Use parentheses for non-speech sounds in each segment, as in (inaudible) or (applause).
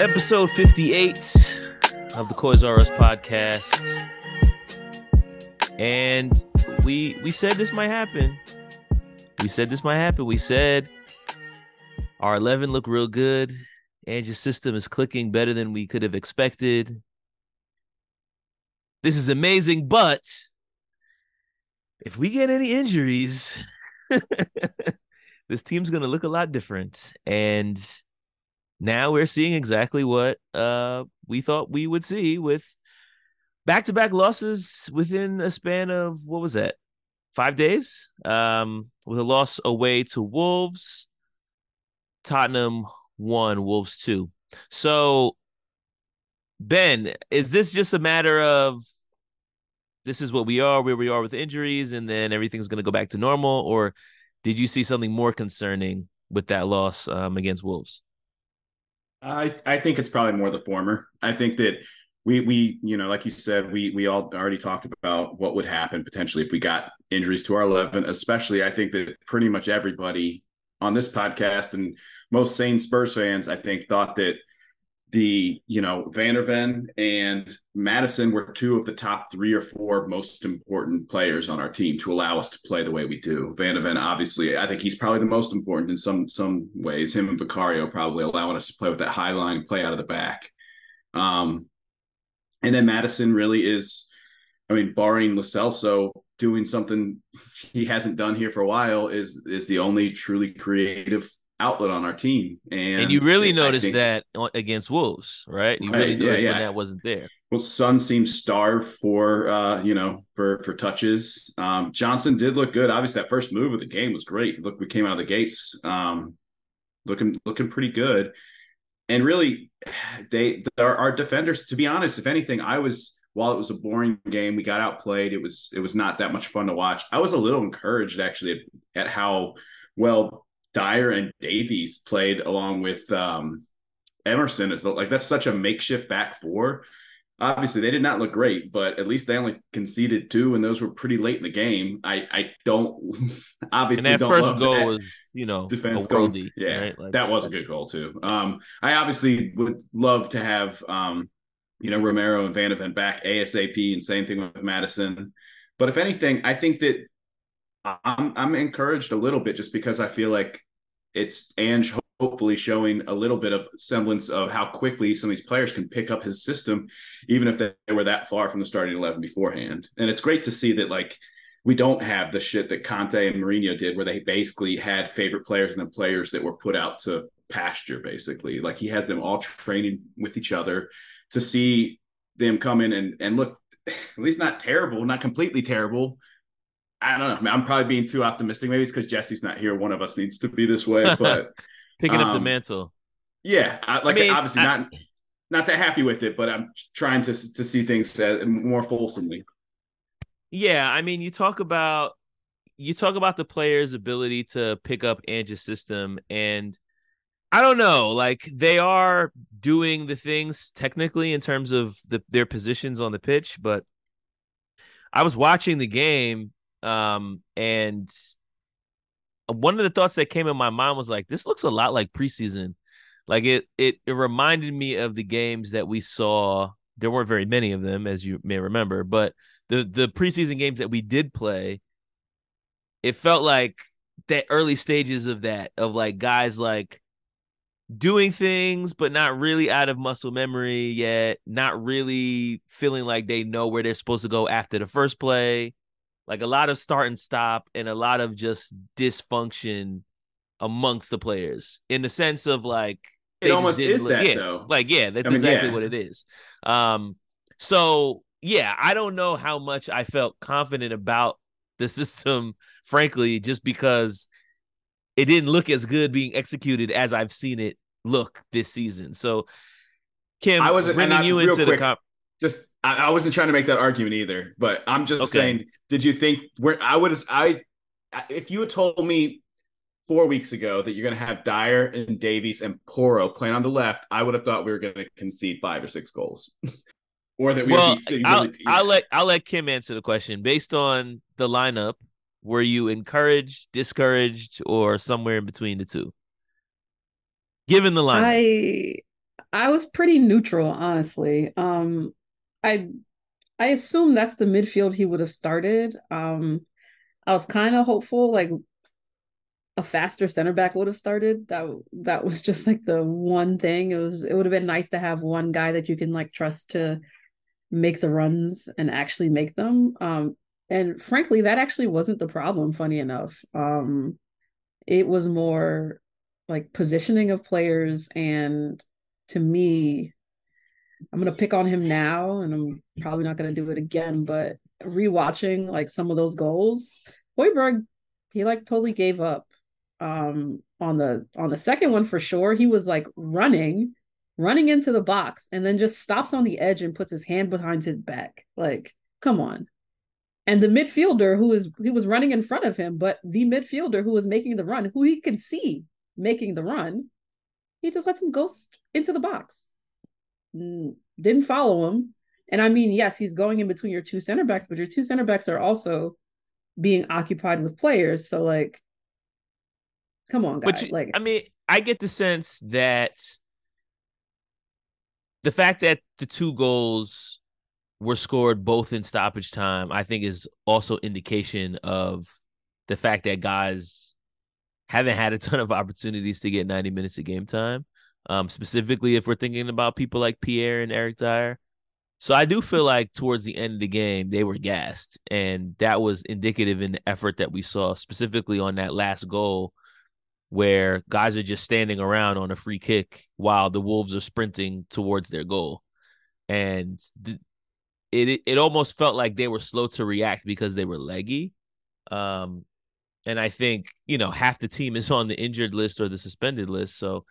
Episode 58 of the Coys R Us podcast. And we we said this might happen. We said this might happen. We said our 11 look real good. Ange's system is clicking better than we could have expected. This is amazing, but if we get any injuries, (laughs) this team's going to look a lot different. And now we're seeing exactly what uh, we thought we would see with back-to-back losses within a span of what was that? 5 days. Um with a loss away to Wolves, Tottenham 1, Wolves 2. So Ben, is this just a matter of this is what we are, where we are with injuries, and then everything's going to go back to normal? Or did you see something more concerning with that loss um, against Wolves? I I think it's probably more the former. I think that we we you know like you said we we all already talked about what would happen potentially if we got injuries to our 11 especially i think that pretty much everybody on this podcast and most sane spurs fans i think thought that the you know Van de Ven and Madison were two of the top three or four most important players on our team to allow us to play the way we do. Van de Ven, obviously, I think he's probably the most important in some some ways. Him and Vicario probably allowing us to play with that high line, play out of the back. Um, and then Madison really is, I mean, barring Lo Celso doing something he hasn't done here for a while, is is the only truly creative outlet on our team. And, and you really noticed that against Wolves, right? You really noticed yeah, yeah. when that wasn't there. Well, Sun seemed starved for uh, you know, for for touches. Um, Johnson did look good. Obviously, that first move of the game was great. Look, we came out of the gates um, looking looking pretty good. And really, (sighs) they our, our defenders. To be honest, if anything, I was while it was a boring game, we got outplayed. It was it was not that much fun to watch. I was a little encouraged actually at, at how well Dier and Davies played along with um, Emerson is like that's such a makeshift back four. Obviously, they did not look great, but at least they only conceded two, and those were pretty late in the game. I I don't (laughs) obviously and that first goal that was you know defense goal. Yeah, right? like, that was a good goal too. Um, I obviously would love to have um, you know Romero and Van de Ven back ASAP, and same thing with Madison. But if anything, I think that I'm I'm encouraged a little bit just because I feel like it's Ange hopefully showing a little bit of semblance of how quickly some of these players can pick up his system, even if they were that far from the starting eleven beforehand. And it's great to see that like we don't have the shit that Conte and Mourinho did, where they basically had favorite players and then players that were put out to pasture. Basically, like he has them all training with each other to see them come in and and look (sighs) at least not terrible, not completely terrible, I don't know. I'm probably being too optimistic. Maybe it's because Jesse's not here. One of us needs to be this way, (laughs) but picking um, up the um, mantle. Yeah, I, like I mean, obviously I, not not that happy with it, but I'm trying to to see things more fulsomely. Yeah, I mean, you talk about you talk about the player's ability to pick up Ange's system, and I don't know, like they are doing the things technically in terms of the, their positions on the pitch, but I was watching the game um, and one of the thoughts that came in my mind was like, this looks a lot like preseason. Like it, it, it reminded me of the games that we saw. There weren't very many of them, as you may remember, but the the preseason games that we did play, it felt like the early stages of that, of like guys like doing things, but not really out of muscle memory yet, not really feeling like they know where they're supposed to go after the first play like a lot of start and stop and a lot of just dysfunction amongst the players in the sense of like it almost is look, that yeah, though. Like yeah, that's I mean, exactly yeah. what it is. Um, so yeah, I don't know how much I felt confident about the system, frankly, just because it didn't look as good being executed as I've seen it look this season. So Kim, I was bringing you into quick, the comp. Just I, I, wasn't trying to make that argument either, but I'm just okay. saying. Did you think where I would I if you had told me four weeks ago that you're going to have Dier and Davies and Porro playing on the left, I would have thought we were going to concede five or six goals, (laughs) or that we well, would be I'll, I'll let I'll let Kim answer the question based on the lineup Were you encouraged, discouraged, or somewhere in between the two? Given the line, I I was pretty neutral, honestly. Um, I I assume that's the midfield he would have started. Um, I was kind of hopeful, like a faster center back would have started. That that was just like the one thing. It was it would have been nice to have one guy that you can like trust to make the runs and actually make them. Um, and frankly, that actually wasn't the problem. Funny enough, um, it was more like positioning of players and to me i'm to pick on him now and i'm probably not to do it again but rewatching like some of those goals Højbjerg he like totally gave up um on the on the second one for sure. He was like running running into the box and then just stops on the edge and puts his hand behind his back. Like come on. And the midfielder who is he was running in front of him but the midfielder who was making the run who he can see making the run he just lets him go into the box. Mm, didn't follow him. And I mean, yes, he's going in between your two center backs, but your two center backs are also being occupied with players. So like, come on, guys. But you, like, I mean, I get the sense that the fact that the two goals were scored both in stoppage time, I think is also indication of the fact that guys haven't had a ton of opportunities to get 90 minutes of game time. Um, specifically if we're thinking about people like Pierre and Eric Dier. So I do feel like towards the end of the game they were gassed, and that was indicative in the effort that we saw, specifically on that last goal, where guys are just standing around on a free kick while the Wolves are sprinting towards their goal, and th- it it almost felt like they were slow to react because they were leggy. Um, and I think you know half the team is on the injured list or the suspended list, so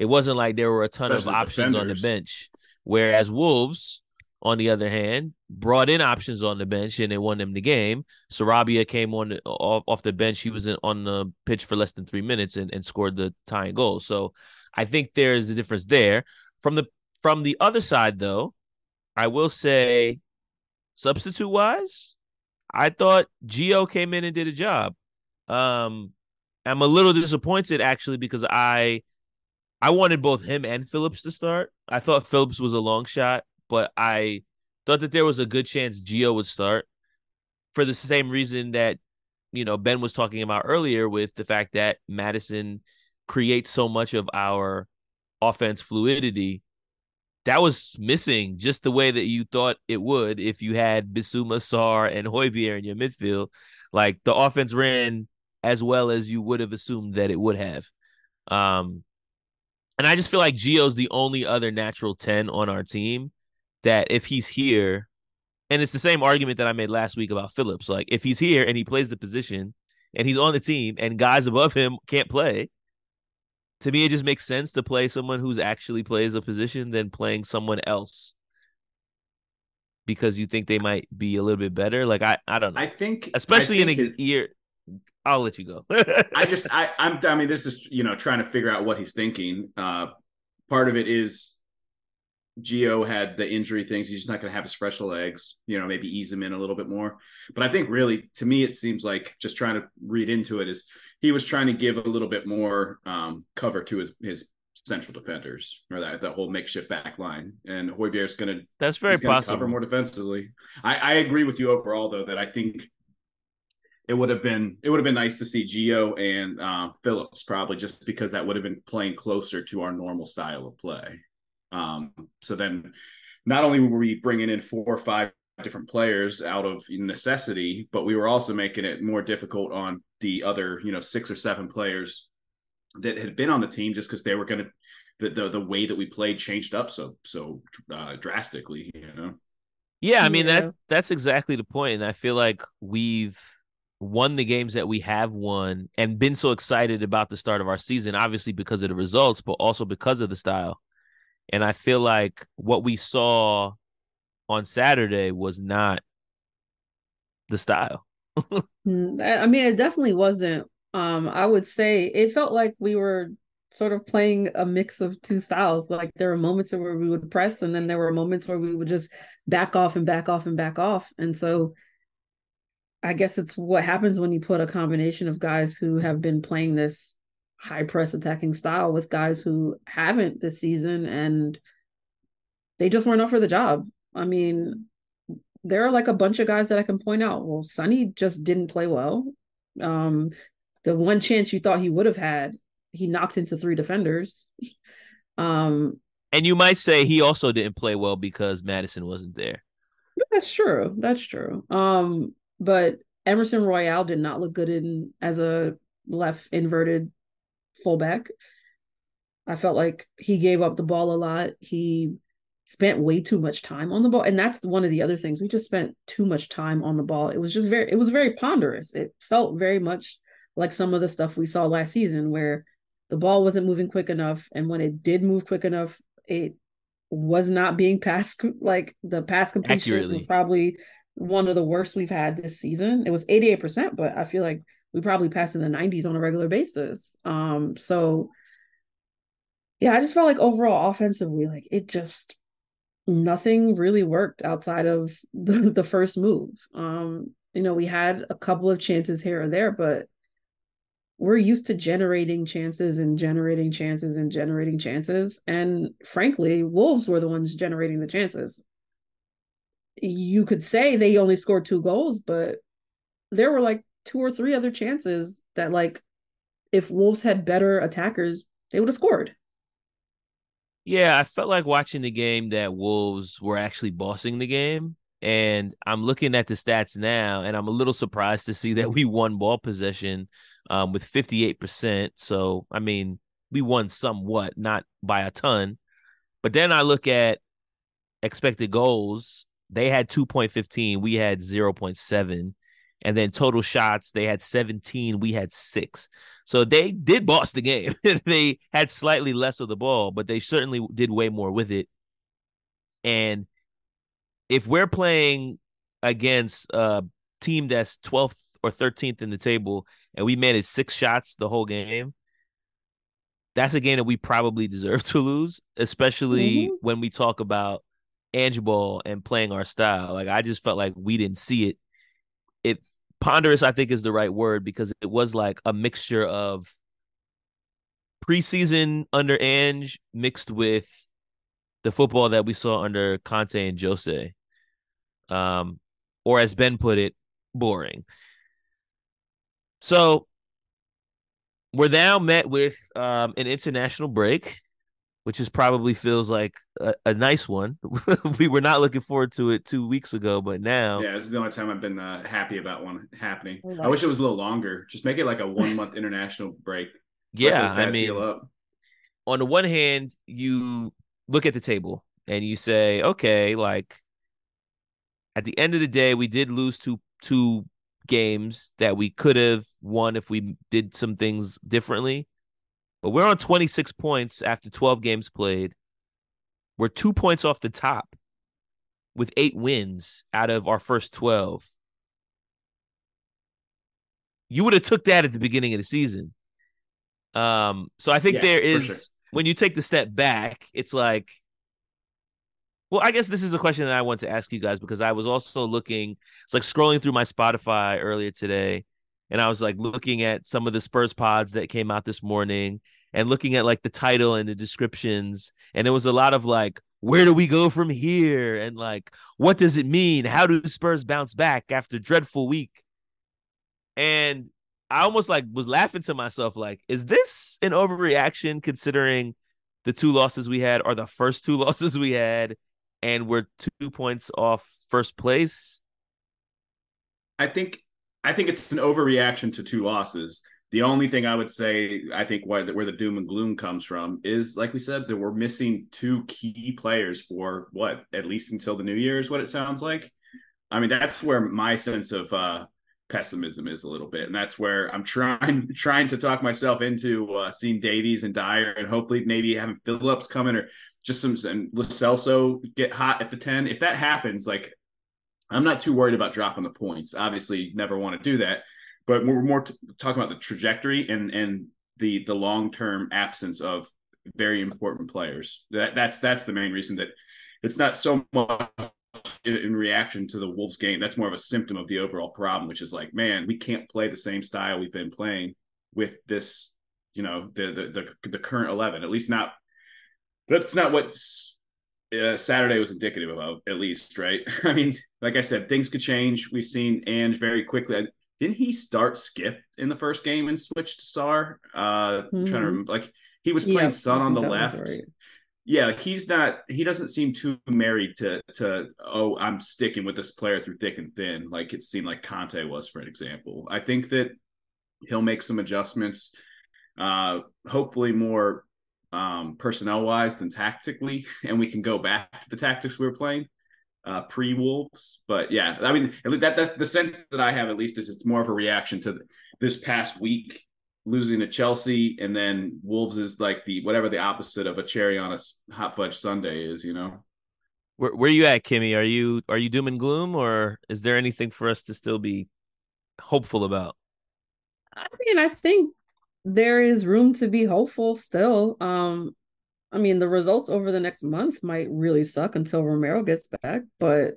it wasn't like there were a ton Especially of options defenders. on the bench. Whereas Wolves, on the other hand, brought in options on the bench and they won them the game. Sarabia came on the, off, off the bench. He was in, on the pitch for less than three minutes and, and scored the tying goal. So I think there's a difference there. From the from the other side, though, I will say, substitute wise, I thought Gio came in and did a job. Um, I'm a little disappointed actually because I I wanted both him and Phillips to start. I thought Phillips was a long shot, but I thought that there was a good chance Gio would start for the same reason that you know Ben was talking about earlier with the fact that Madison creates so much of our offense fluidity. That was missing just the way that you thought it would if you had Bissouma, Sarr, and Højbjerg in your midfield. Like the offense ran as well as you would have assumed that it would have. Um, and I just feel like Gio's the only other natural 10 on our team that if he's here, and it's the same argument that I made last week about Phillips. Like if he's here and he plays the position and he's on the team and guys above him can't play, to me it just makes sense to play someone who's actually plays a position than playing someone else because you think they might be a little bit better. Like I, I don't know. I think, especially I think in a year, I'll let you go. (laughs) I just I I'm I mean this is you know trying to figure out what he's thinking. Uh part of it is Gio had the injury things. He's just not going to have his fresh legs, you know, maybe ease him in a little bit more. But I think really, to me, it seems like just trying to read into it is he was trying to give a little bit more um, cover to his his central defenders or that, that whole makeshift back line. And Højbjerg's going to that's very possible cover more defensively. I, I agree with you overall though that I think it would have been it would have been nice to see Gio and uh, Phillips probably just because that would have been playing closer to our normal style of play. Um, so then, not only were we bringing in four or five different players out of necessity, but we were also making it more difficult on the other you know six or seven players that had been on the team just because they were going to the, the the way that we played changed up so so uh, drastically. You know. Yeah, I mean yeah. that that's exactly the point, and I feel like we've won the games that we have won and been so excited about the start of our season, obviously because of the results, but also because of the style. And I feel like what we saw on Saturday was not the style. (laughs) Mm, I mean, it definitely wasn't. Um, I would say it felt like we were sort of playing a mix of two styles. Like there were moments where we would press, and then there were moments where we would just back off and back off and back off. And so I guess it's what happens when you put a combination of guys who have been playing this high press attacking style with guys who haven't this season and they just weren't up for the job. I mean, there are like a bunch of guys that I can point out. Well, Sonny just didn't play well. Um, the one chance you thought he would have had, he knocked into three defenders. (laughs) Um, and you might say he also didn't play well because Madison wasn't there. That's true. That's true. Um, but Emerson Royal did not look good in as a left inverted fullback. I felt like he gave up the ball a lot. He spent way too much time on the ball. And that's one of the other things. We just spent too much time on the ball. It was just very it was very ponderous. It felt very much like some of the stuff we saw last season where the ball wasn't moving quick enough and when it did move quick enough, it was not being (laughs) passed like the pass completion Accurately. was probably one of the worst we've had this season. It was 88%, but I feel like we probably passed in the 90s on a regular basis. Um so yeah, I just felt like overall offensively like it just nothing really worked outside of (laughs) the, the first move. Um, you know, we had a couple of chances here or there, but we're used to generating chances and generating chances and generating chances. And frankly, Wolves were the ones generating the chances. You could say they only scored two goals, but there were like two or three other chances that, like, if Wolves had better attackers, they would have scored. Yeah, I felt like watching the game that Wolves were actually bossing the game. And I'm looking at the stats now, and I'm a little surprised to see that we won ball possession um, with 58%. So, I mean, we won somewhat, not by a ton. But then I look at expected goals. They had 2.15, we had 0.7. And then total shots, they had 17, we had six. So they did boss the game. (laughs) they had slightly less of the ball, but they certainly did way more with it. And if we're playing against a team that's 12th or 13th in the table and we managed six shots the whole game, that's a game that we probably deserve (laughs) to lose, especially mm-hmm. when we talk about Ange ball and playing our style. Like I just felt like we didn't see it it ponderous i think is the right word because it was like a mixture of preseason under Ange mixed with the football that we saw under Conte and Jose. Um, or as Ben put it, boring. So we're now met with um, an international break which is probably feels like a, a nice one. (laughs) we were not looking forward to it two weeks ago, but now, yeah, this is the only time I've been uh, happy about one happening. I wish it was a little longer. Just make it like a (laughs) one month international break. Yeah, I mean, on the one hand, you look at the table and you say, okay, like at the end of the day, we did lose two two games that we could have won if we did some things differently. But we're on 26 points after 12 games played. We're two points off the top with eight wins out of our first 12. You would have took that at the beginning of the season. Um, so I think yeah, there is sure. when you take the step back, it's like well, I guess this is a question that I want to ask you guys because I was also looking, it's like scrolling through my Spotify earlier today and I was like looking at some of the Spurs pods that came out this morning and looking at like the title and the descriptions and it was a lot of like where do we go from here? and like what does it mean? How do Spurs bounce back after dreadful week? And I almost like was laughing to myself like is this an overreaction considering the two losses we had are the first two (laughs) losses we had and we're 2 points off first place? I think I think it's an overreaction to two losses. The only thing I would say, I think, why, where the doom and gloom comes from is, like we said, that we're missing two key players for what, at least until the new year, is what it sounds like. I mean, that's where my sense of uh, pessimism is a little bit, and that's where I'm trying (laughs) trying to talk myself into uh, seeing Davies and Dier, and hopefully maybe having Phillips coming or just some and Lo Celso get hot at the ten. If that happens, like I'm not too worried about dropping the points. Obviously, never want to do that, but we're more t- talking about the trajectory and and the the long term absence of very important players. That that's that's the main reason that it's not so much in, in, reaction to the Wolves game. That's more of a symptom of the overall problem, which is like, man, we can't play the same style we've been playing with this, you know, the the the, the current eleven. At least not. That's not what uh, Saturday was indicative of, at least, right? (laughs) I mean, like I said, things could change. We've seen Ange very quickly. Didn't he start Skipp in the first game and switch to Sarr? Uh, mm-hmm. Trying to hmm. remember, like he was playing Son on the left. Right yeah, like he's not he doesn't seem too married to to oh, I'm sticking with this player through thick and thin, like it seemed like Conte was, for an example. I think that he'll make some adjustments, uh, hopefully more um, personnel wise than tactically, (laughs) and we can go back to the tactics we were playing uh, pre Wolves. But yeah, I mean that that's the sense that I have at least is it's more of a reaction to this past week losing to Chelsea, and then Wolves is like the whatever the opposite of a cherry on a hot fudge sundae is, you know. Where where are you at, Kimmy? Are you are you doom and gloom, or is there anything for us to still be hopeful about? I mean, I think there is room to be hopeful still. Um, I mean, the results over the next month might really suck until Romero gets back, but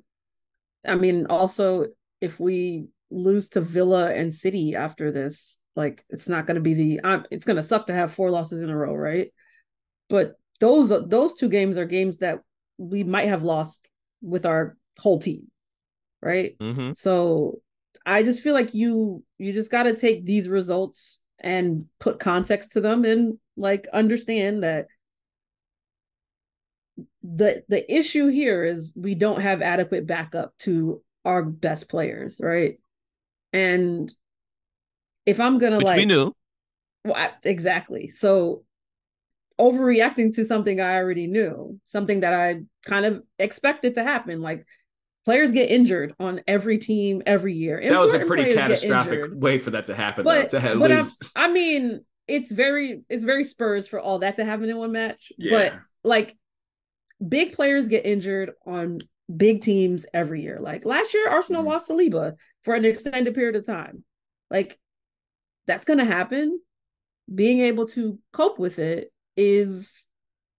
I mean, also if we lose to Villa and City after this, like it's not going to be the um, it's going to suck to have four losses in a row, right? But those those two games are games that we might have lost with our whole team, right? Mm-hmm. So I just feel like you you just got to take these results and put context to them and like understand that the the issue here is we don't have adequate backup to our best players, right? And if I'm gonna Which like we knew. Well, I, exactly. So overreacting to something I already knew, something that I kind of expected to happen. Like players get injured on every team every year. That was a pretty catastrophic way for that to happen. But, though, to but i mean, it's very it's very Spurs for all that to happen in one match. Yeah. But like big players get injured on big teams every year. Like last year, Arsenal mm-hmm. lost Saliba for an extended period of time. Like that's going to happen. Being able to cope with it is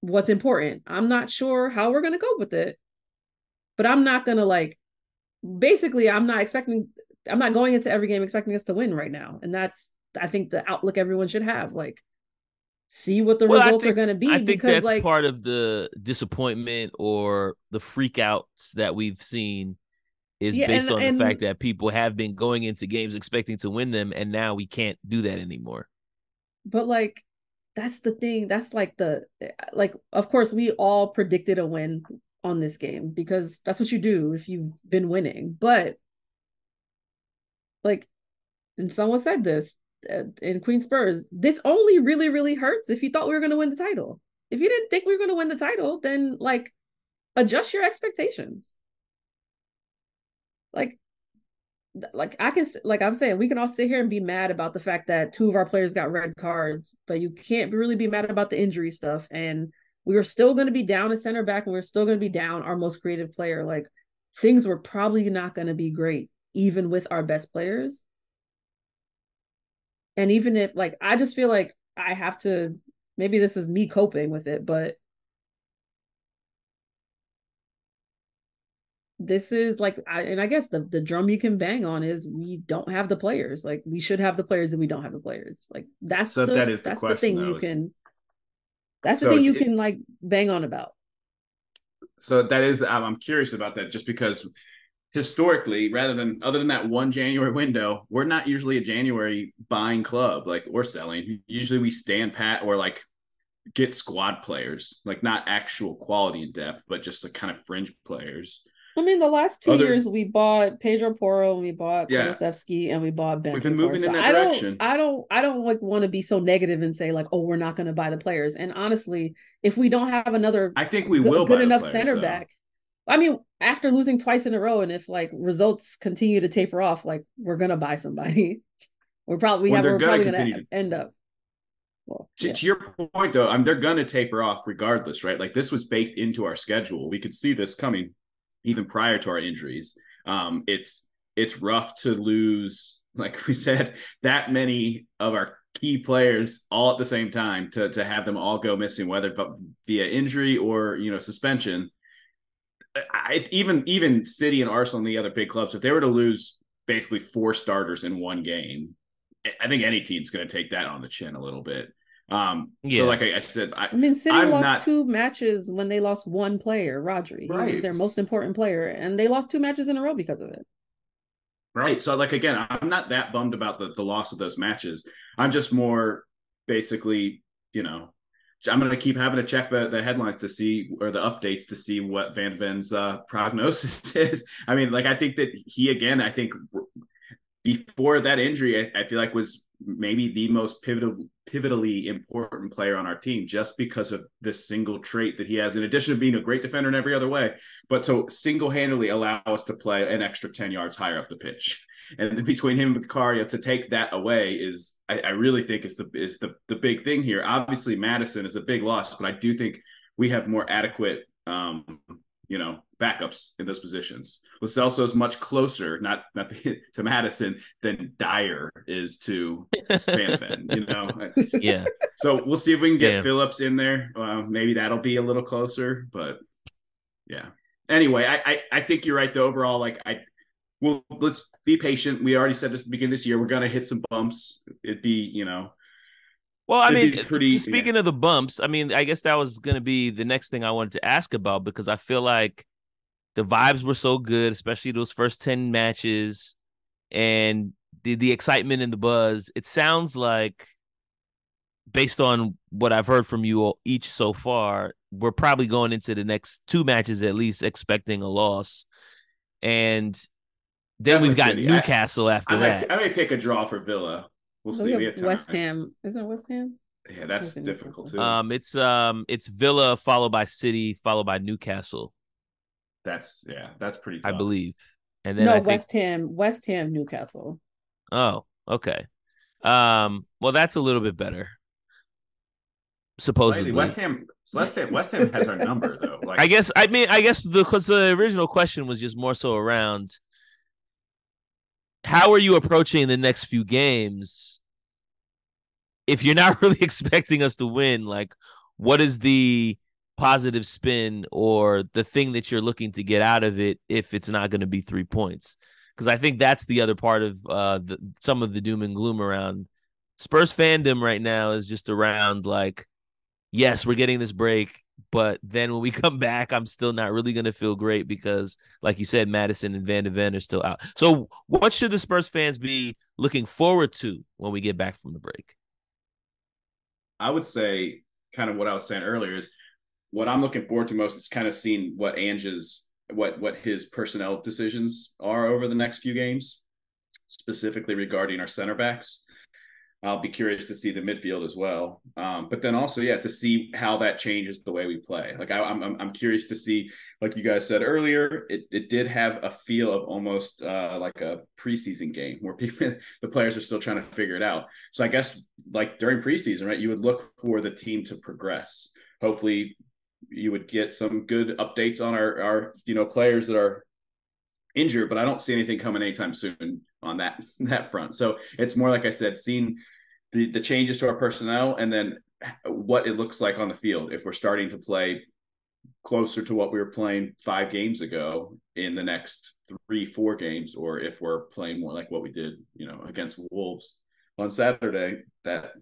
what's important. I'm not sure how we're going to cope with it, but I'm not going to like, basically, I'm not expecting, I'm not going into every game expecting us to win right now. And that's, I think, the outlook everyone should have. Like, see what the well, results think, are going to be. I think because, that's like, part of the disappointment or the freakouts that we've seen is yeah, based and, on and, the fact that people have been going into games expecting to win them, and now we can't do that anymore. But like, that's the thing. That's like the eh, like. Of course, we all predicted a win on this game because that's what you do if you've been winning. But like, and someone said this uh, in Queen Spurs. This only really, really hurts if you thought we were going to win the title. If you didn't think we were going to win the title, then like adjust your expectations like like I can like I'm saying we can all sit here and be mad about the fact that two of our players got red cards, but you can't really be mad about the injury stuff. And we were still going to be down a center back, and we are still going to be down our most creative player. Like things were probably not going to be great, even with our best players. And even if like I just feel like I have to maybe this is me coping with it, but this is like I, and i guess the, the drum you can bang on is we don't have the players like we should have the players and we don't have the players like that's so the, that is the that's question, the thing you is, can that's so the thing you it, can like bang on about. So that is i'm curious about that just because historically rather than other than that one january window we're not usually a january buying club like we're selling. Usually we stand pat or like get squad players like not actual quality and depth but just the kind of fringe players I mean, the last two Other... years we bought Pedro Porro and we bought yeah. And we bought Ben. We've been moving so in that I direction. Don't, I don't, I don't like want to be so negative and say like, oh, we're not going to buy the players. And honestly, if we don't have another, I think we will good enough players, center though. back. I mean, after losing twice in a row, and if like results continue to taper off, like we're gonna buy somebody. (laughs) we're probably well, have, we're probably gonna to... end up. Well, to, yes. to, your point, though, I mean, they're going to taper off regardless, right? Like this was baked into our schedule. We could see this coming even prior to our injuries. Um, it's it's rough to lose, like we said, that many of our key players all at the same time to to have them all go missing, whether via injury or you know suspension. I, even even City and Arsenal and the other big clubs, if they were to lose basically four starters in one game, I think any team's going to take that on the chin a little bit. Um, yeah. So, like I, I said, I, I, mean, City I'm lost not... two matches when they lost one player, Rodri. Right. He was their most important player, and they lost two matches in a row because of it. Right. So, like again, I'm not that bummed about the, the loss of those matches. I'm just more basically, you know, I'm going to keep having to check the, the headlines to see or the updates to see what Van Ven's uh, prognosis (laughs) is. I mean, like I think that he again, I think before that injury, I, I feel like was maybe the most pivotal, pivotally important player on our team just because of this single trait that he has, in addition to being a great defender in every other way, but to single handedly allow us to play an extra 10 yards higher up the pitch. (laughs) And between him and Vicario to take that away is, I, I really think is the is the the big thing here. Obviously, Madison is a big loss, but I do think we have more adequate um, you know, backups in those positions. Lo Celso is much closer, not not (laughs) to Madison than Dier is to Van (laughs) you know. Yeah. (laughs) So we'll see if we can get Damn. Phillips in there. Uh, maybe that'll be a little closer, but yeah. Anyway, I, I I think you're right. The overall, like I, well, let's be patient. We already said this at the beginning of this year. We're gonna hit some bumps. It'd be you know well, I mean, pretty, speaking yeah. of the bumps, I mean, I guess that was going to be the next thing I wanted to ask about because I feel like the vibes were so good, especially those first 10 matches and the, the excitement and the buzz. It sounds like, based on what I've heard from you all, each so far, we're probably going into the next two matches at least expecting a loss. And then Definitely we've got City. Newcastle I, after I that. I may pick a draw for Villa. We'll see. We have West Ham. Isn't it West Ham? Yeah, that's difficult too. Um, it's um, it's Villa followed by City followed by Newcastle. That's yeah, that's pretty. Tough. I believe. And then no I West Ham, West Ham, Newcastle. Oh, okay. Um, well, that's a little bit better. Supposedly, Slightly. West Ham, West Ham, West Ham has our number though. (laughs) Like, I guess I mean I guess because the original question was just more so around how are you approaching the next few games if you're not (laughs) really expecting us to win? Like what is the positive spin or the thing that you're looking to get out of it if it's not going to be three points? Because i think that's the other part of uh the, some of the doom and gloom around spurs fandom right now is just around like yes we're getting this break but then when we (laughs) come back, I'm still not really going to feel great because, like you said, Madison and Van de Ven are still out. So, what should the Spurs fans be looking forward to when we get back from the break? I would say, kind of what I was saying earlier, is what I'm looking forward to most is kind of seeing what Ange's what what his personnel decisions are over the next few games, specifically regarding our center backs. I'll be curious to see the midfield as well. Um, but then also, yeah, to see how that changes the way we play. Like I, am I'm, I'm curious to see, like you guys said earlier, it, it did have a feel of almost uh, like a preseason game where (laughs) people, the players are still trying to figure it out. So I guess like during preseason, right, you would look for the team to progress. Hopefully, you would get some good updates on our, our you know players that are injured, but I don't see anything coming anytime soon on that (laughs) that front. So it's more like I said, seeing the the changes to our personnel and then what it looks like on the field. If we're starting to play closer to what we were playing five games ago in the next three four games or if we're playing more like what we did you know against wolves on saturday that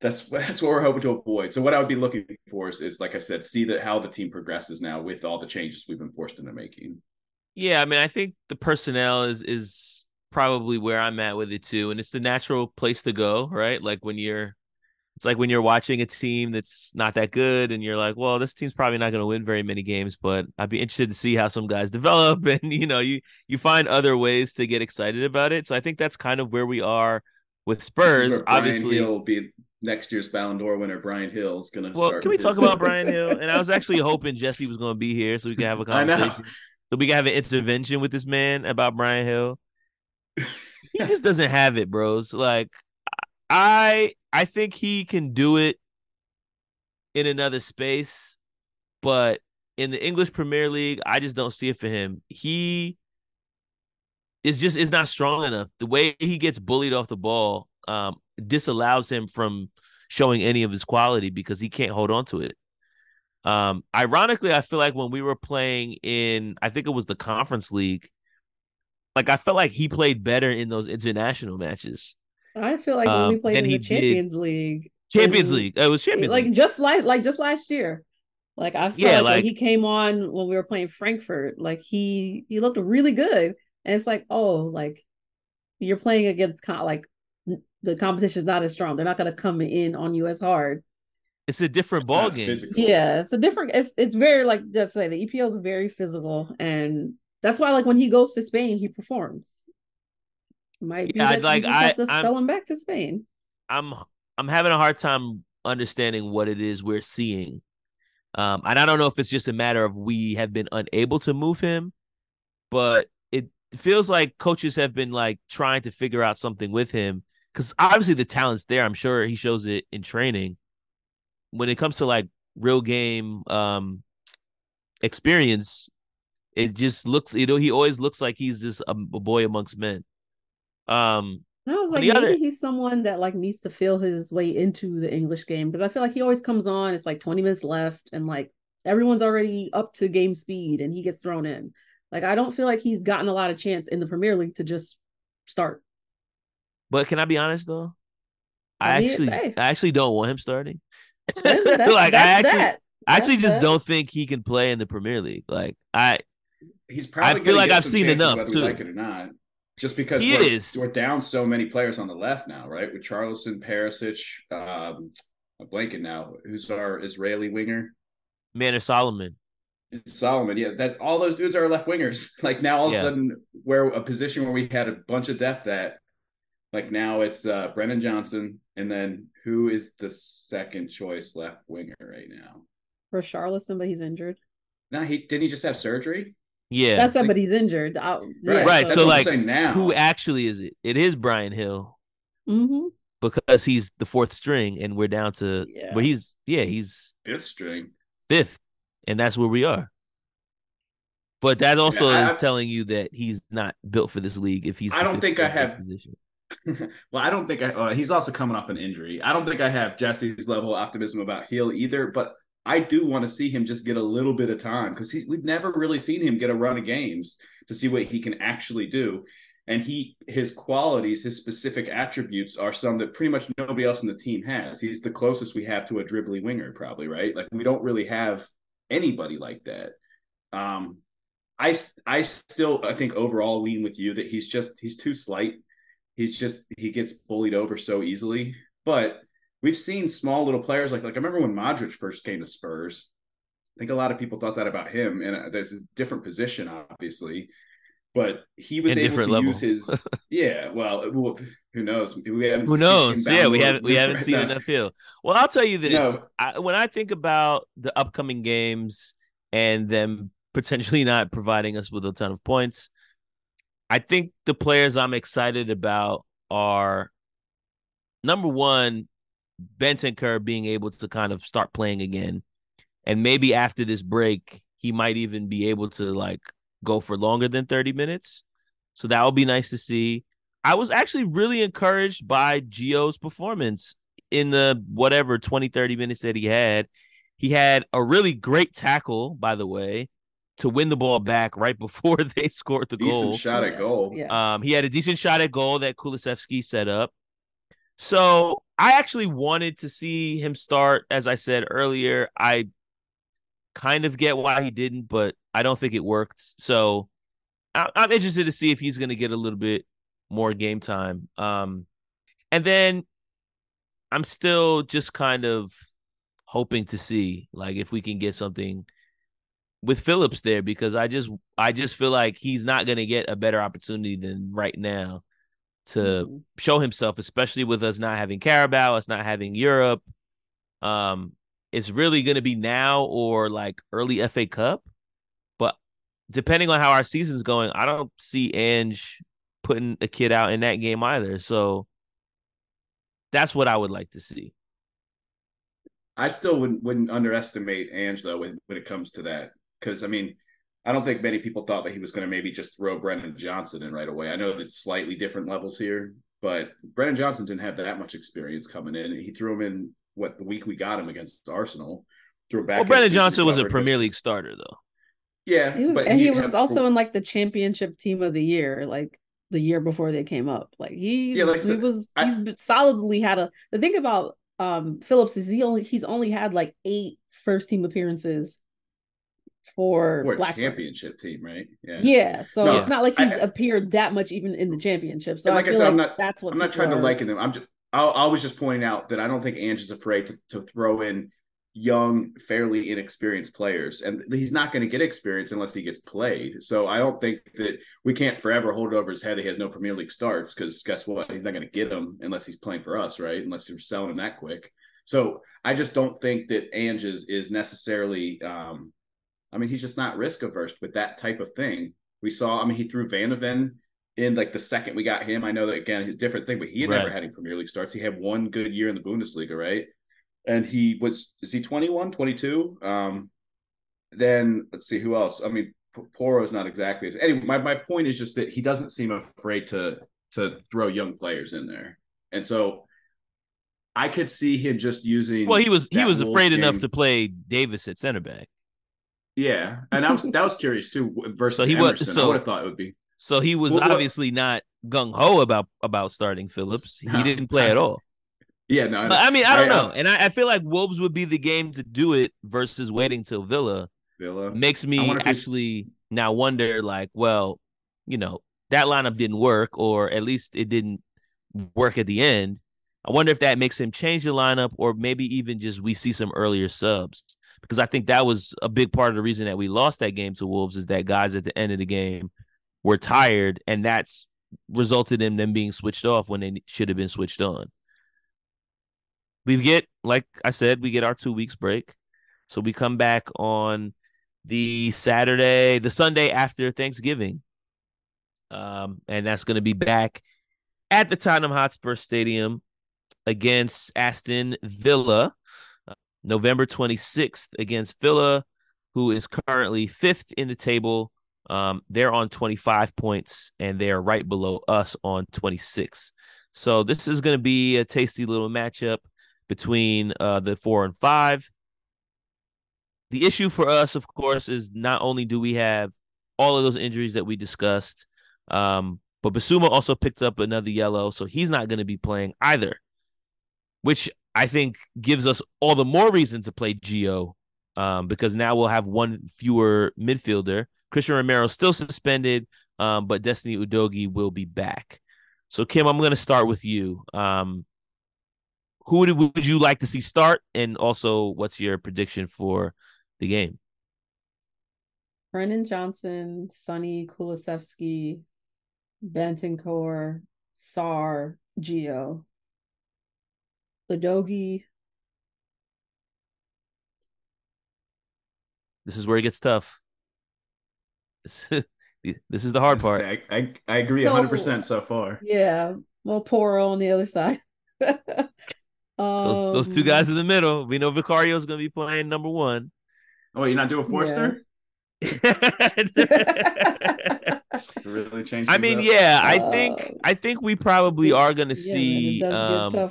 that's (laughs) that's what we're hoping to avoid. So what i would be looking for is, is like i said see that how the team progresses now with all the changes we've been forced into making. Yeah i mean i think the personnel is is probably where I'm at with it too. And it's the natural place to go, right? Like when you're it's like when you're watching a team that's not that good and you're like, well, this team's probably not going to win very many games, but I'd be interested to see how some guys (laughs) develop and you know, you you find other ways to get excited about it. So I think that's kind of where we are with Spurs. Obviously, Gil will be next year's Ballon d'Or winner. Bryan Gil is going to. Well, can we talk about (laughs) Bryan Gil? And I was actually hoping Jesse was going to be here so we could have a conversation. So we can have an intervention with this man about Bryan Gil he just doesn't have it, bros. Like I I think he can do it in another space, but in the English Premier League, I just don't see it for him. He is just is not strong enough. The way he gets bullied off the ball um, disallows him from showing any of his quality because he can't hold on to it. Um, ironically, I feel like when we were playing in, I think it was the conference league, like I felt like he played better in those international matches. I feel like when we um, played in the Champions did. League, Champions League, it was Champions like League. just like like just last year. Like I feel yeah, like, like he came on when we were playing Frankfurt, like he he looked really good, and it's like oh like you're playing against like the competition is not as strong. They're not going to come in on you as hard. It's a different it's ball game. Physical. Yeah, it's a different. It's it's very like just say the EPL is very physical, and that's why like when he goes to Spain, he performs. Might be yeah, like I have to I'm, sell him back to Spain. I'm I'm having a hard time understanding what it is we're seeing. Um, and I don't know if it's just a matter of we have been unable to move him, but it feels like coaches have been like trying to figure out something with him because obviously the talent's there. I'm sure he shows it in training. When it comes to like real game um experience, it just looks you know he always looks like he's just a, a boy amongst men. Um, I was like, maybe other... he's someone that like needs to feel his way into the English game because I feel like he always comes on. It's like 20 minutes left, and like everyone's already up to game speed, and he gets thrown in. Like I don't feel like he's gotten a lot of chance in the Premier League to just start. But can I be honest though? I, I actually, I actually don't want him starting. (laughs) like I actually, that. I actually just that. don't think he can play in the Premier League. Like I, he's probably. I feel like I've seen enough too. Like it or not, just because he we're, is. we're down so many players on the left now, right? With Charleston, Perisic, um, I'm blanking now. Who's our Israeli winger? Manor Solomon. Solomon, yeah, that's all those dudes are left wingers. (laughs) Like now, all of a sudden, we're a position where we had a bunch of depth at like now it's uh Brennan Johnson, and then who is the second choice left winger right now? For Richarlison, but he's injured. No, he didn't he just have surgery? Yeah, that's like, but he's injured. I, yeah, right. So, so like, now. who actually is it? It is Bryan Gil, Mm-hmm. Because he's the fourth string, and we're down to. Yeah. But he's yeah, he's fifth string. Fifth, and that's where we are. But that also yeah, I, is telling you that he's not built for this league. If he's, I don't think I have position. (laughs) well, I don't think I. Uh, he's also coming off an injury. I don't think I have Jesse's level of optimism about Gil either. But I do want to see him just get a little bit of time because we've never really seen him get a run of games to see what he can actually do. And he, his qualities, his specific attributes are some that pretty much nobody else in the team has. He's the closest we have to a dribbly winger, probably right. Like we don't really have anybody like that. Um, I I still I think overall lean with you that he's just he's too slight he's just he gets bullied over so easily. But we've seen small little players like like I remember when Modric first came to Spurs. I think a lot of people thought that about him, and uh, there's a different position, obviously. But he was able to level. use his (laughs) yeah. Well, who knows? We haven't who knows? Yeah, we haven't we haven't seen enough Gil. Well, I'll tell you this: no. I, when I think about the upcoming games and them potentially (laughs) not providing us with a ton of points, I think the players I'm excited about are number one, Bentancur being able to kind of start playing again. And maybe after this break, he might even be able to like go for longer than 30 minutes. So that would be nice to see. I was actually really encouraged by Gio's performance in the whatever 20, 30 minutes that he had. He had a really great tackle, by the way to win the ball back right (laughs) before they scored the decent goal. shot at goal. Yeah. Um, he had a decent shot at goal that Kulusevski set up. So I actually wanted to see him start. As I said earlier, I kind of get why he didn't, but I don't think it worked. So I- I'm interested to see if he's going to get a little bit more game time. Um, and then I'm still just kind of hoping to see like if we can get something with Phillips there because I just I just feel like he's not going to get a better opportunity than right now to mm-hmm. show himself, especially with us not having Carabao, us not having Europe. Um, it's really going to be now or like early FA Cup, but depending on how our season's going, I don't see Ange putting a kid out in that game either. So that's what I would like to see. I still wouldn't, wouldn't underestimate Ange though when, when it comes to that because I mean, I don't think many people thought that he was going to maybe just throw Brendan Johnson in right away. I know it's slightly different levels here, but Brendan Johnson didn't have that much experience coming in. He threw him in what the week we got him against Arsenal, threw back. Well, Brandon Johnson was a Premier League starter though. Yeah, he was, and he, he was also in like the championship team of the year, like the year before they came up. Like he, yeah, like, he so, was I, he solidly had a. The thing about um Phillips is he only he's only had like eight first team appearances for, for a championship team, right? Yeah. Yeah. So no, it's not like he's I, appeared that much even in the championship. So like I, I said, like I'm not that's what I'm not trying are. to liken them. I'm just I, I was just pointing out that I don't think Ange is afraid to, to throw in young, fairly inexperienced players, and he's not going to get experience unless he gets played. So I don't think that we can't forever hold it over his head that he has no Premier League starts because guess what? He's not going to get them unless he's playing for us, right? Unless you're selling him that quick. So I just don't think that Ange is, is necessarily. Um, I mean, he's just not risk averse with that type of thing. We saw. I mean, he threw Van de Ven in like the second we got him. I know that again, a different thing, but he had right. never had any Premier League starts. He had one good year in the Bundesliga, right? and he was is he 21 22 um then let's see who else i mean Porro's not exactly as anyway my, my point is just that he doesn't seem afraid to to throw young players in there and so i could see him just using well he was he was afraid game. enough to play Davies at center back yeah and i was that was curious too versus so he Emerson. was so I would have thought it would be so he was well, obviously not gung-ho about about starting phillips he didn't play at all yeah, no. But I mean, I don't I, know, and I, I, feel like Wolves would be the game to do it versus waiting till Villa. Villa makes me actually now wonder, like, well, you know, that lineup didn't work, or at least it didn't work at the end. I wonder if that makes him change the lineup, or maybe even just we see some earlier subs because I think that was a big part of the reason that we lost that game to Wolves is that guys at the end of the game were tired, and that's resulted in them being switched off when they should have been switched on we get like I said, we get our two weeks break. So we come back on the Saturday, the Sunday after Thanksgiving. Um, and that's going to be back at the Tottenham Hotspur Stadium against Aston Villa, November 26th against Villa, who is currently fifth in the table. Um, they're on 25 points and they're right below us on 26. So this is going to be a tasty little matchup between uh, the four and five. The issue for us, of course, is not only do we have all of those injuries that we discussed, um, but Bissouma also picked up another yellow, so he's not going to be playing either, which I think gives us all the more reason to play Gio um, because now we'll have one fewer midfielder. Christian Romero still suspended, um, but Destiny Udogie will be back. So, Kim, I'm going to start with you. Um, who would, would you like to see start? And also, what's your prediction for the game? Brennan Johnson, Sonny Kulusevski, Bentancur, Sarr, Gio, Udogie. This is where it gets tough. This, (laughs) this is the hard part. I, I, I agree so, 100% so far. Yeah. Well, Porro on the other side. (laughs) Those um, those two um, guys in the middle. We know Vicario is going to be playing number one. Oh, you're not doing Forster? (laughs) Yeah. really change. I mean, up? yeah, I uh, think I think we probably are going to see yeah, um,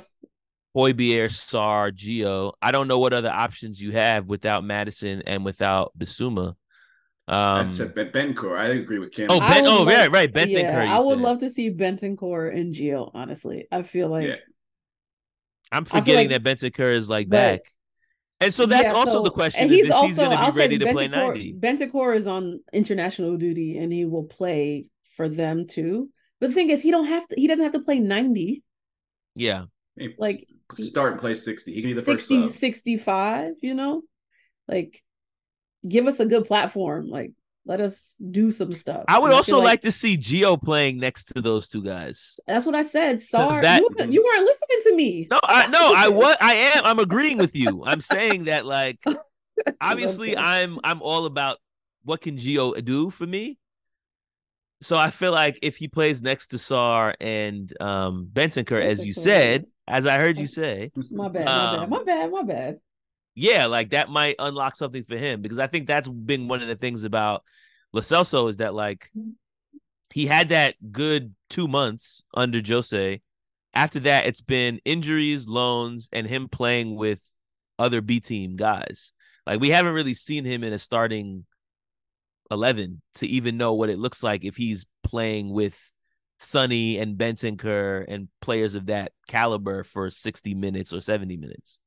Højbjerg, Sarr, Gio. I don't know what other options you have without Maddison and without Bissouma. Um, That's Bentancur. I agree with Kim. Oh, ben, oh, like, right, right. Bentancur. Yeah, I would said. love to see Bentancur and Gio. Honestly, I feel like yeah. I'm forgetting like, that Bentancur is like but, back. And so that's yeah, also so, the question. And he's also he's going to be ready to play 90. Bentancur is on international duty and he will play for them too. But the thing is, he don't have to. He doesn't have to play 90. Yeah, like start and play 60. He can be the 60, first 65, You know, like give us a good platform. Like let us do some stuff. I would and also I like, like, to see Gio playing next to those two guys. That's what I said. Sorry, that, you, you, weren't listening to me. No, I no, (laughs) I what I am. I'm agreeing with you. I'm saying that like (laughs) obviously I'm I'm all about what can Gio do for me. So I feel like if he plays next to Sarr and um Bentancur, as you said, as I heard you say, my bad, my um, bad, my bad, my bad yeah, like that might unlock something for him because I think that's been one of the things about Lo Celso is that like he had that good two months under Jose. After that, it's been injuries, loans, and him playing with other B team guys. Like we haven't really seen him in a starting 11 to even know what it looks like if he's playing with Sonny and Bentancur and players of that caliber for 60 minutes or 70 minutes.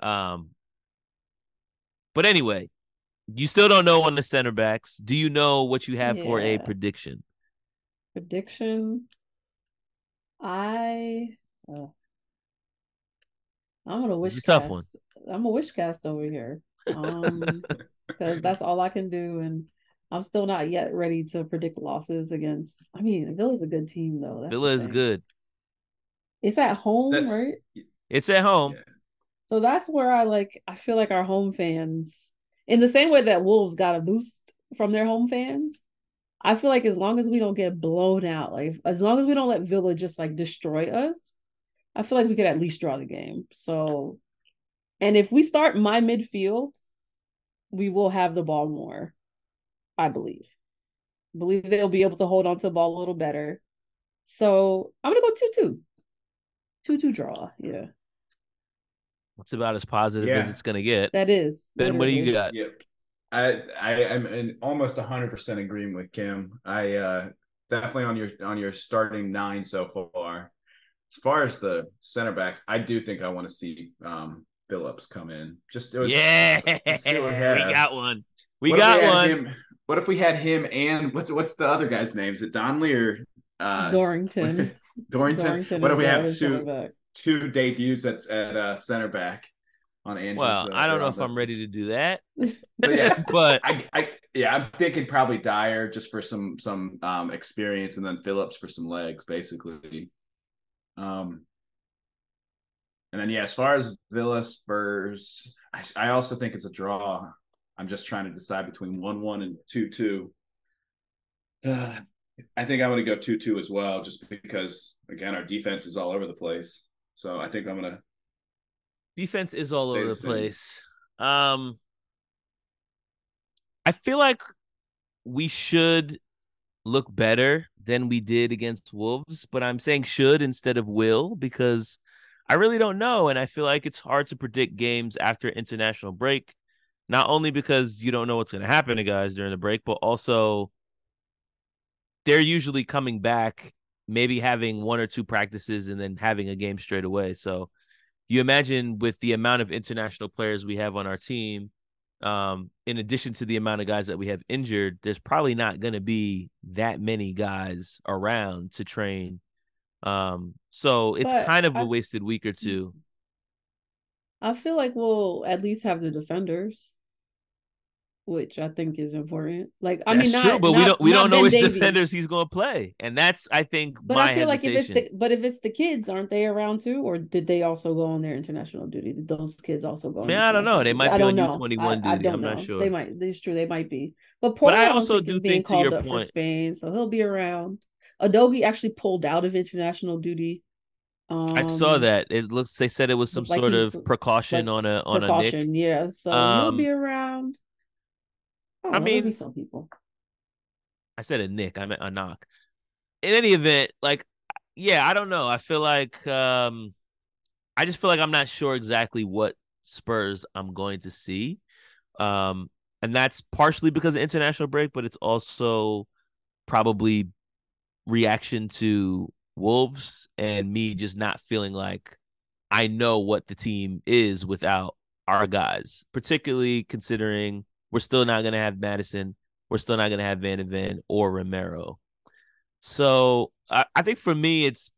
Um but anyway, you still don't know on the center backs. Do you know what you have yeah. for a prediction? Prediction. I oh. I'm gonna wish a tough one. I'm a wish cast over here. Um (laughs) because that's all I can do and I'm still not yet ready to predict losses against I mean Villa's a good team though. That's Villa is good. It's at home, that's, right? It's at home. Yeah. So that's where I like I feel like our home fans in the same way that Wolves got a boost from their home fans. I feel like as long as we don't get blown out, like as long as we don't let Villa just like destroy us, I feel like we could at least draw the game. So, and if we start my midfield, we will have the ball more. I believe. I believe they'll be able to hold on to the ball a little better. So I'm gonna go two two. Two two draw. Yeah. That's about as positive yeah. as it's going to get. That is. Ben, what do you got? Yep. I I am in almost 100% agreeing with Kim. I uh definitely on your on your starting nine so far. As far as the center backs, I do think I want to see um Phillips come in. Just do it. Yeah, we (laughs) got one. We what got one. Him, what if we had him and what's what's the other guy's name? Is it Donley or uh, Dorrington? (laughs) Dorrington. Dorrington what if we have two two debuts at at uh, center back on Andrews. Well, uh, I don't know if the... I'm ready to do that. (laughs) but yeah, (laughs) but I, I yeah, I'm thinking probably Dier just for some some um experience, and then Phillips for some legs, basically. Um, and then yeah, as far as Villa Spurs, I, I also think it's a draw. I'm just trying to decide between one one and two two. Uh, I think I'm going to go two two as well, just because again our defense is all over the place. So I think I'm gonna. Defense is all over the place. Um, I feel like we should look better than we did against Wolves, but I'm saying should instead of will because I really don't know, and I feel like it's hard to predict games after international break. Not only because you don't know what's going to happen to guys during the break, but also they're usually coming back maybe having one or two practices and then having a game straight away. So you imagine with the amount of international players we have on our team, um, in addition to the amount of guys that we have injured, there's probably not going to be that many guys around to train. Um, so it's but kind of I, a wasted week or two. I feel like we'll at least have the defenders which I think is important. Like I that's mean, not, true, but not, we don't we don't know which Davies. defenders he's going to play, and that's I think. But I feel hesitation. like if it's the but if it's the kids, aren't they around too, or did they also go on their international duty? Did those kids also go? I mean, I don't know. They might be on U twenty one duty. I am not sure. They might. It's true. They might be. But Porter, but I also do think to your point, Spain, so he'll be around. Udogie actually pulled out of international duty. Um, I saw um, that. It looks. They said it was some like sort of precaution like on a on a nick. Yeah, so um, he'll be around. Oh, I mean, some people. I said a nick. I meant a knock. In any event, like, yeah, I don't know. I feel like, um, I just feel like I'm not sure exactly what Spurs I'm going to see. Um, and that's partially because of international break, but it's also probably reaction to Wolves and me just not feeling like I know what the team is without our guys, particularly considering we're still not going to have Maddison. We're still not going to have Van de Ven or Romero. So I, I think for me, it's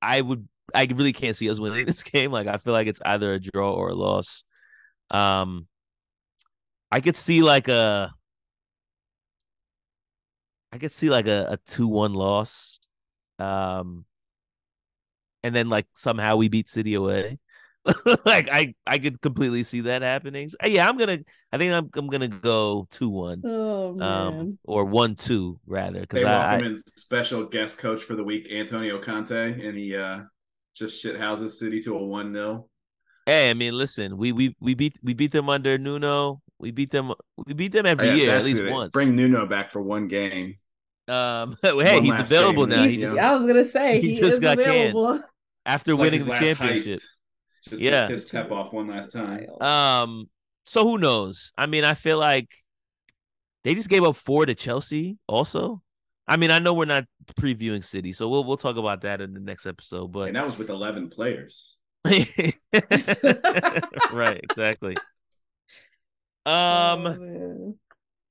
I would I really can't see us winning (laughs) this game. Like I feel like it's either a draw or a loss. Um, I could see like a I could see like a, a two one loss. Um, and then like somehow we beat City away. (laughs) like I I could completely see that happening. So, yeah, I'm gonna. I think I'm I'm gonna go two one. Oh um, man. Um, or one two rather. Because they welcome I, in special guest coach for the week, Antonio Conte, and he uh just shit houses City to a one 0 Hey, I mean, listen, we we we beat we beat them under Nuno. We beat them. We beat them every oh, yeah, year at least once. Bring Nuno back for one game. Um, (laughs) hey, one he's available game. now. He's, I was gonna say he, he just got available. canned after it's winning like the championship. Heist. Just yeah. to piss Pep off one last time. Um. So who knows? I mean, I feel like they just gave up four to Chelsea. Also, I mean, I know we're not previewing City, so we'll we'll talk about that in the next episode. But and that was with eleven players. (laughs) right. Exactly. Um. Oh,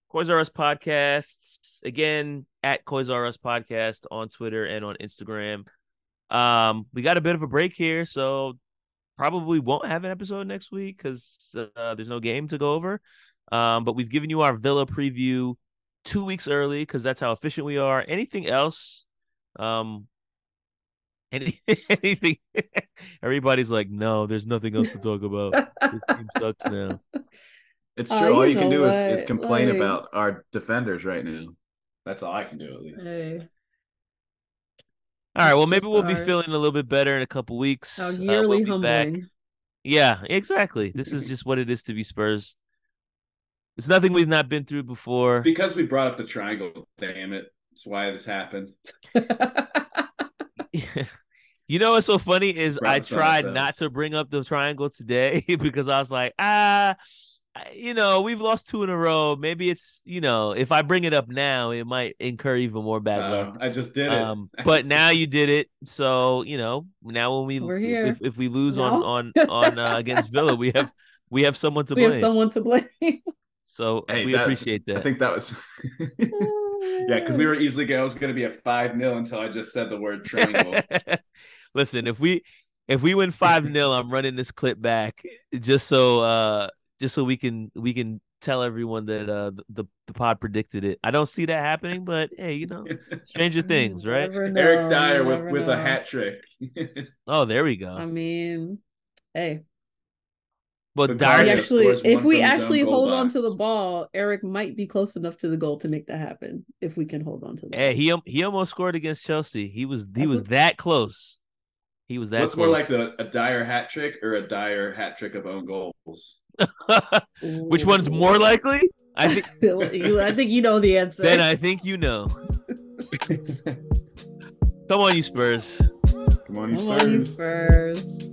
Coys R Us podcasts again at Coys R Us podcast on Twitter and on Instagram. Um, we got a bit of a break here, so probably won't have an episode next week because uh, there's no game to go over. Um, but we've given you our Villa preview two weeks early because that's how efficient we are. Anything else? Um, (laughs) any, anything? (laughs) Everybody's like, no, there's nothing else to talk about. this (laughs) team sucks now. It's uh, true. All you, you can do is, is complain like... about our defenders right now. That's all I can do at least. Hey. All right. Well, maybe we'll be feeling a little bit better in a couple weeks. How yearly uh, we'll be humbling. back. Yeah, exactly. This is (laughs) just what it is to be Spurs. It's nothing we've not been through before. It's because we brought up the triangle. Damn it! That's why this happened. (laughs) you know what's so funny is I tried not to bring up the triangle today (laughs) because I was like, ah, you know, we've lost two in a row. Maybe it's, you know, if I bring it up now, it might incur even more bad uh, luck. I just did it. Um, (laughs) but now you did it. So, you know, now when we We're here. If, if we lose no. on on on uh, against Villa, we have we have someone to we blame. have someone to blame. so hey, we that, appreciate that. I think that was (laughs) Yeah, because we were easily going. I was going to be a five 0 until I just said the word triangle. (laughs) Listen, if we if we win five 0 I'm running this clip back just so uh just so we can we can tell everyone that uh the the pod predicted it. I don't see that happening, but hey, you know, stranger things, (laughs) right? Know, Eric Dier with with know. a hat trick. (laughs) oh, there we go. I mean, hey. But Dier actually, if we actually hold box. on to the ball, Eric might be close enough to the goal to make that happen. If we can hold on to the hey, he he almost scored against Chelsea. He was he That's was what... that close. He was that. What's close. more like a, a Dier hat trick or a Dyer hat trick of own goals? (laughs) Which one's more likely? I think (laughs) I think you know the answer. Then I think you know. (laughs) Come on, you Spurs. Come on, you Spurs. Come on, you Spurs.